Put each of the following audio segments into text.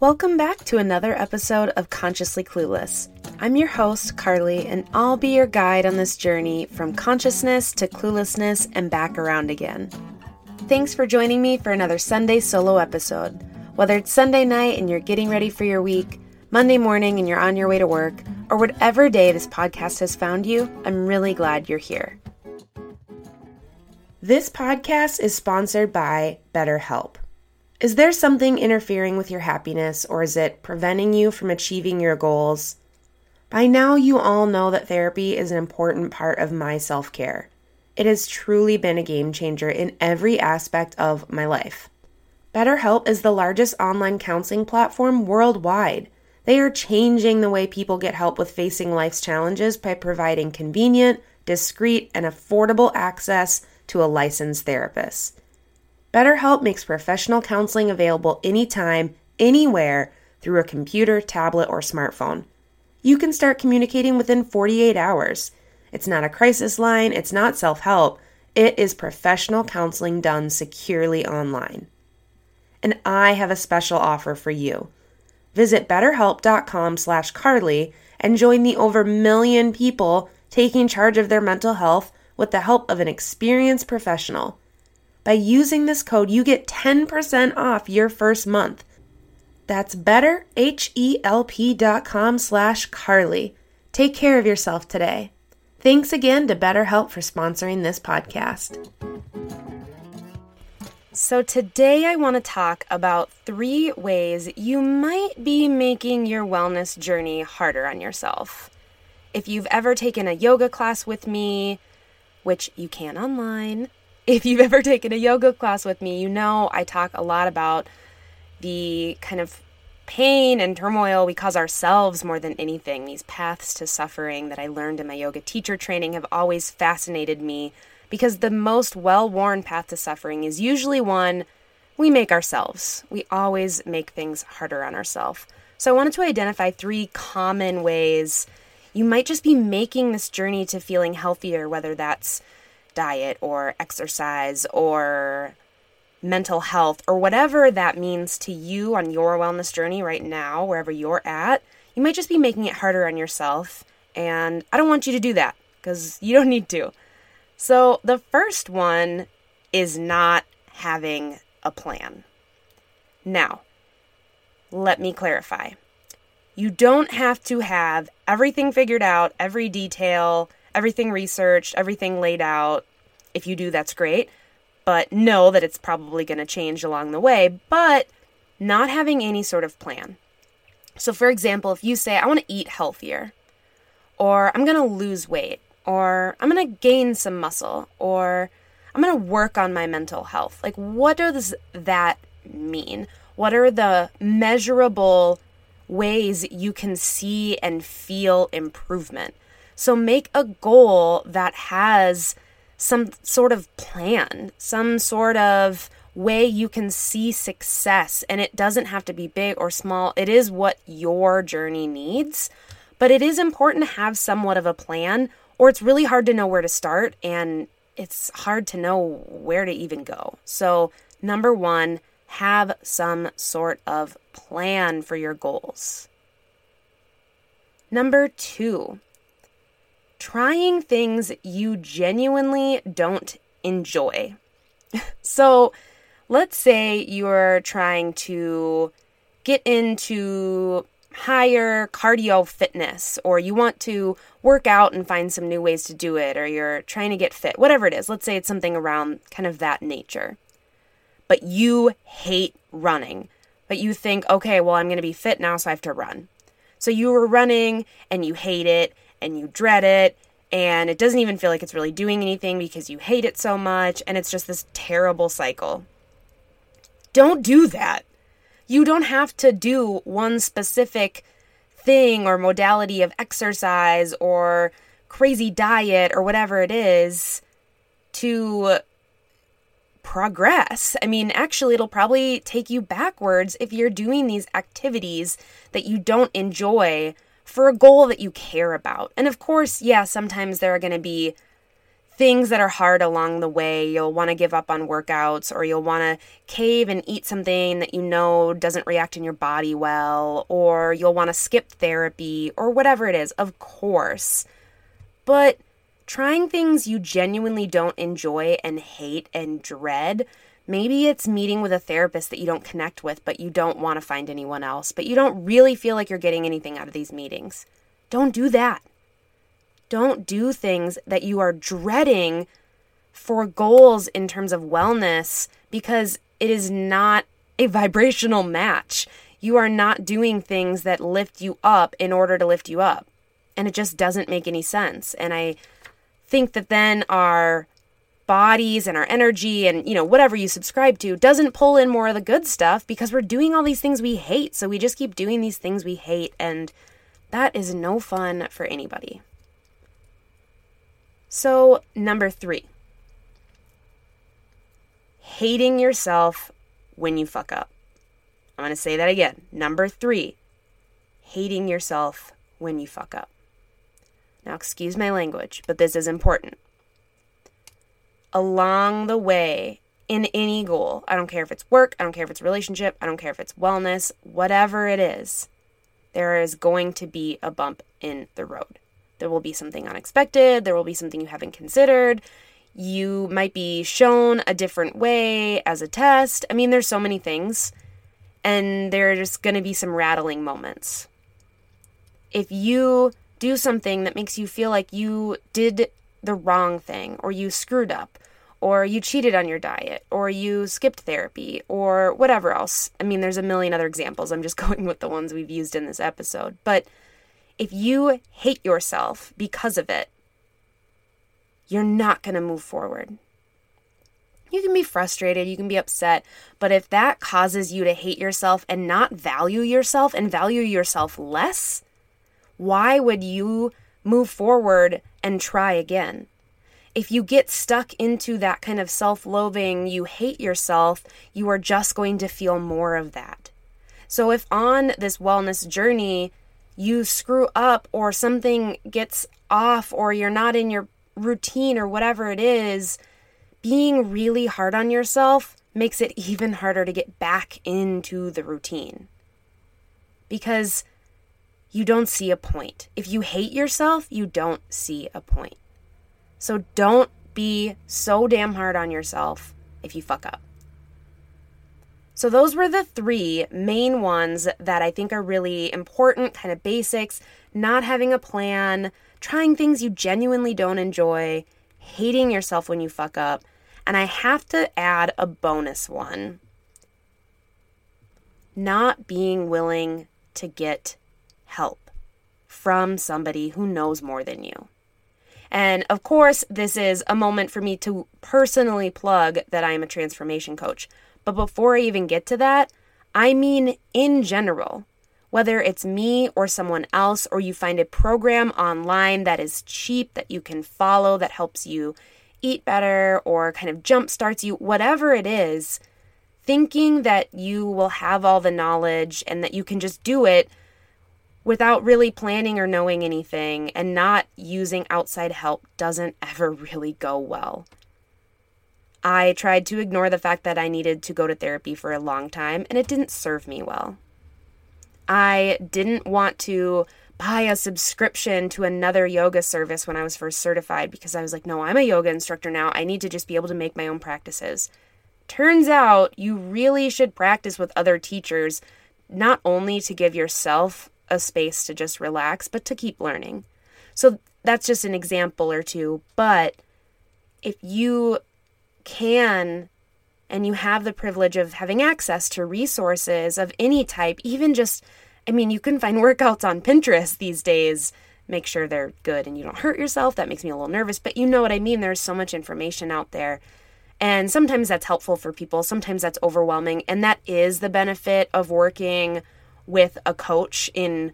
Welcome back to another episode of Consciously Clueless. I'm your host, Carly, and I'll be your guide on this journey from consciousness to cluelessness and back around again. Thanks for joining me for another Sunday solo episode. Whether it's Sunday night and you're getting ready for your week, Monday morning and you're on your way to work, or whatever day this podcast has found you, I'm really glad you're here. This podcast is sponsored by BetterHelp. Is there something interfering with your happiness or is it preventing you from achieving your goals? By now, you all know that therapy is an important part of my self care. It has truly been a game changer in every aspect of my life. BetterHelp is the largest online counseling platform worldwide. They are changing the way people get help with facing life's challenges by providing convenient, discreet, and affordable access to a licensed therapist. BetterHelp makes professional counseling available anytime, anywhere through a computer, tablet, or smartphone. You can start communicating within 48 hours. It's not a crisis line, it's not self help, it is professional counseling done securely online. And I have a special offer for you. Visit betterhelp.com slash Carly and join the over million people taking charge of their mental health with the help of an experienced professional. By using this code, you get 10% off your first month. That's betterhelp.com slash Carly. Take care of yourself today. Thanks again to BetterHelp for sponsoring this podcast. So, today I want to talk about three ways you might be making your wellness journey harder on yourself. If you've ever taken a yoga class with me, which you can online, if you've ever taken a yoga class with me, you know I talk a lot about the kind of pain and turmoil we cause ourselves more than anything. These paths to suffering that I learned in my yoga teacher training have always fascinated me because the most well worn path to suffering is usually one we make ourselves. We always make things harder on ourselves. So I wanted to identify three common ways you might just be making this journey to feeling healthier, whether that's diet or exercise or mental health or whatever that means to you on your wellness journey right now, wherever you're at, you might just be making it harder on yourself. And I don't want you to do that because you don't need to. So, the first one is not having a plan. Now, let me clarify. You don't have to have everything figured out, every detail, everything researched, everything laid out. If you do, that's great. But know that it's probably going to change along the way, but not having any sort of plan. So, for example, if you say, I want to eat healthier, or I'm going to lose weight, or I'm going to gain some muscle, or I'm going to work on my mental health, like what does that mean? What are the measurable ways you can see and feel improvement? So make a goal that has some sort of plan, some sort of way you can see success. And it doesn't have to be big or small, it is what your journey needs. But it is important to have somewhat of a plan, or it's really hard to know where to start and it's hard to know where to even go. So, number one, have some sort of plan for your goals. Number two, trying things you genuinely don't enjoy. so, let's say you're trying to get into higher cardio fitness, or you want to work out and find some new ways to do it, or you're trying to get fit, whatever it is. Let's say it's something around kind of that nature. But you hate running, but you think, okay, well, I'm going to be fit now, so I have to run. So you were running and you hate it and you dread it and it doesn't even feel like it's really doing anything because you hate it so much and it's just this terrible cycle. Don't do that. You don't have to do one specific thing or modality of exercise or crazy diet or whatever it is to progress. I mean, actually, it'll probably take you backwards if you're doing these activities that you don't enjoy for a goal that you care about. And of course, yeah, sometimes there are going to be things that are hard along the way. You'll want to give up on workouts or you'll want to cave and eat something that you know doesn't react in your body well, or you'll want to skip therapy or whatever it is, of course. But trying things you genuinely don't enjoy and hate and dread. Maybe it's meeting with a therapist that you don't connect with, but you don't want to find anyone else, but you don't really feel like you're getting anything out of these meetings. Don't do that. Don't do things that you are dreading for goals in terms of wellness because it is not a vibrational match. You are not doing things that lift you up in order to lift you up. And it just doesn't make any sense. And I think that then our bodies and our energy and you know whatever you subscribe to doesn't pull in more of the good stuff because we're doing all these things we hate so we just keep doing these things we hate and that is no fun for anybody so, number three, hating yourself when you fuck up. I'm going to say that again. Number three, hating yourself when you fuck up. Now, excuse my language, but this is important. Along the way, in any goal, I don't care if it's work, I don't care if it's relationship, I don't care if it's wellness, whatever it is, there is going to be a bump in the road. There will be something unexpected, there will be something you haven't considered. You might be shown a different way as a test. I mean, there's so many things, and there's going to be some rattling moments. If you do something that makes you feel like you did the wrong thing, or you screwed up, or you cheated on your diet, or you skipped therapy, or whatever else. I mean, there's a million other examples. I'm just going with the ones we've used in this episode. But if you hate yourself because of it, you're not going to move forward. You can be frustrated, you can be upset, but if that causes you to hate yourself and not value yourself and value yourself less, why would you move forward and try again? If you get stuck into that kind of self loathing, you hate yourself, you are just going to feel more of that. So, if on this wellness journey you screw up or something gets off or you're not in your routine or whatever it is, being really hard on yourself makes it even harder to get back into the routine. Because you don't see a point. If you hate yourself, you don't see a point. So don't be so damn hard on yourself if you fuck up. So, those were the three main ones that I think are really important kind of basics not having a plan, trying things you genuinely don't enjoy, hating yourself when you fuck up. And I have to add a bonus one not being willing to get help from somebody who knows more than you. And of course, this is a moment for me to personally plug that I am a transformation coach. But before I even get to that, I mean in general. Whether it's me or someone else, or you find a program online that is cheap that you can follow that helps you eat better or kind of jump starts you, whatever it is, thinking that you will have all the knowledge and that you can just do it without really planning or knowing anything and not using outside help doesn't ever really go well. I tried to ignore the fact that I needed to go to therapy for a long time, and it didn't serve me well. I didn't want to buy a subscription to another yoga service when I was first certified because I was like, no, I'm a yoga instructor now. I need to just be able to make my own practices. Turns out you really should practice with other teachers, not only to give yourself a space to just relax, but to keep learning. So that's just an example or two. But if you can and you have the privilege of having access to resources of any type, even just, I mean, you can find workouts on Pinterest these days. Make sure they're good and you don't hurt yourself. That makes me a little nervous, but you know what I mean. There's so much information out there. And sometimes that's helpful for people, sometimes that's overwhelming. And that is the benefit of working with a coach in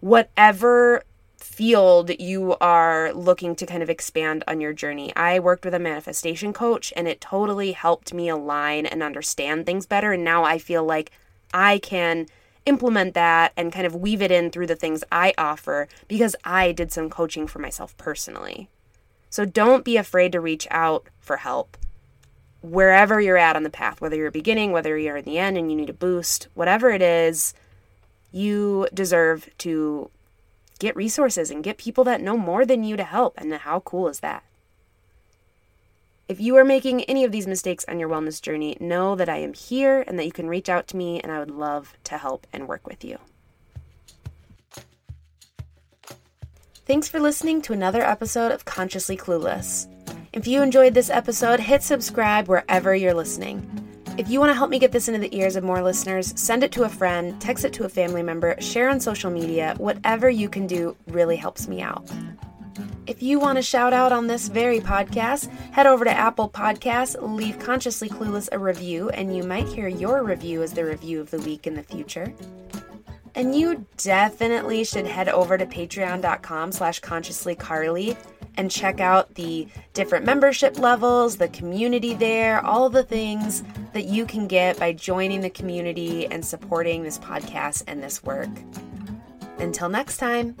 whatever field you are looking to kind of expand on your journey. I worked with a manifestation coach and it totally helped me align and understand things better. And now I feel like I can implement that and kind of weave it in through the things I offer because I did some coaching for myself personally. So don't be afraid to reach out for help. Wherever you're at on the path, whether you're beginning, whether you're in the end and you need a boost, whatever it is, you deserve to get resources and get people that know more than you to help. And how cool is that? If you are making any of these mistakes on your wellness journey, know that I am here and that you can reach out to me, and I would love to help and work with you. Thanks for listening to another episode of Consciously Clueless. If you enjoyed this episode, hit subscribe wherever you're listening. If you want to help me get this into the ears of more listeners, send it to a friend, text it to a family member, share on social media. Whatever you can do really helps me out. If you want a shout out on this very podcast, head over to Apple Podcasts, leave Consciously Clueless a review, and you might hear your review as the review of the week in the future. And you definitely should head over to patreon.com slash consciouslycarly and check out the different membership levels, the community there, all the things that you can get by joining the community and supporting this podcast and this work. Until next time.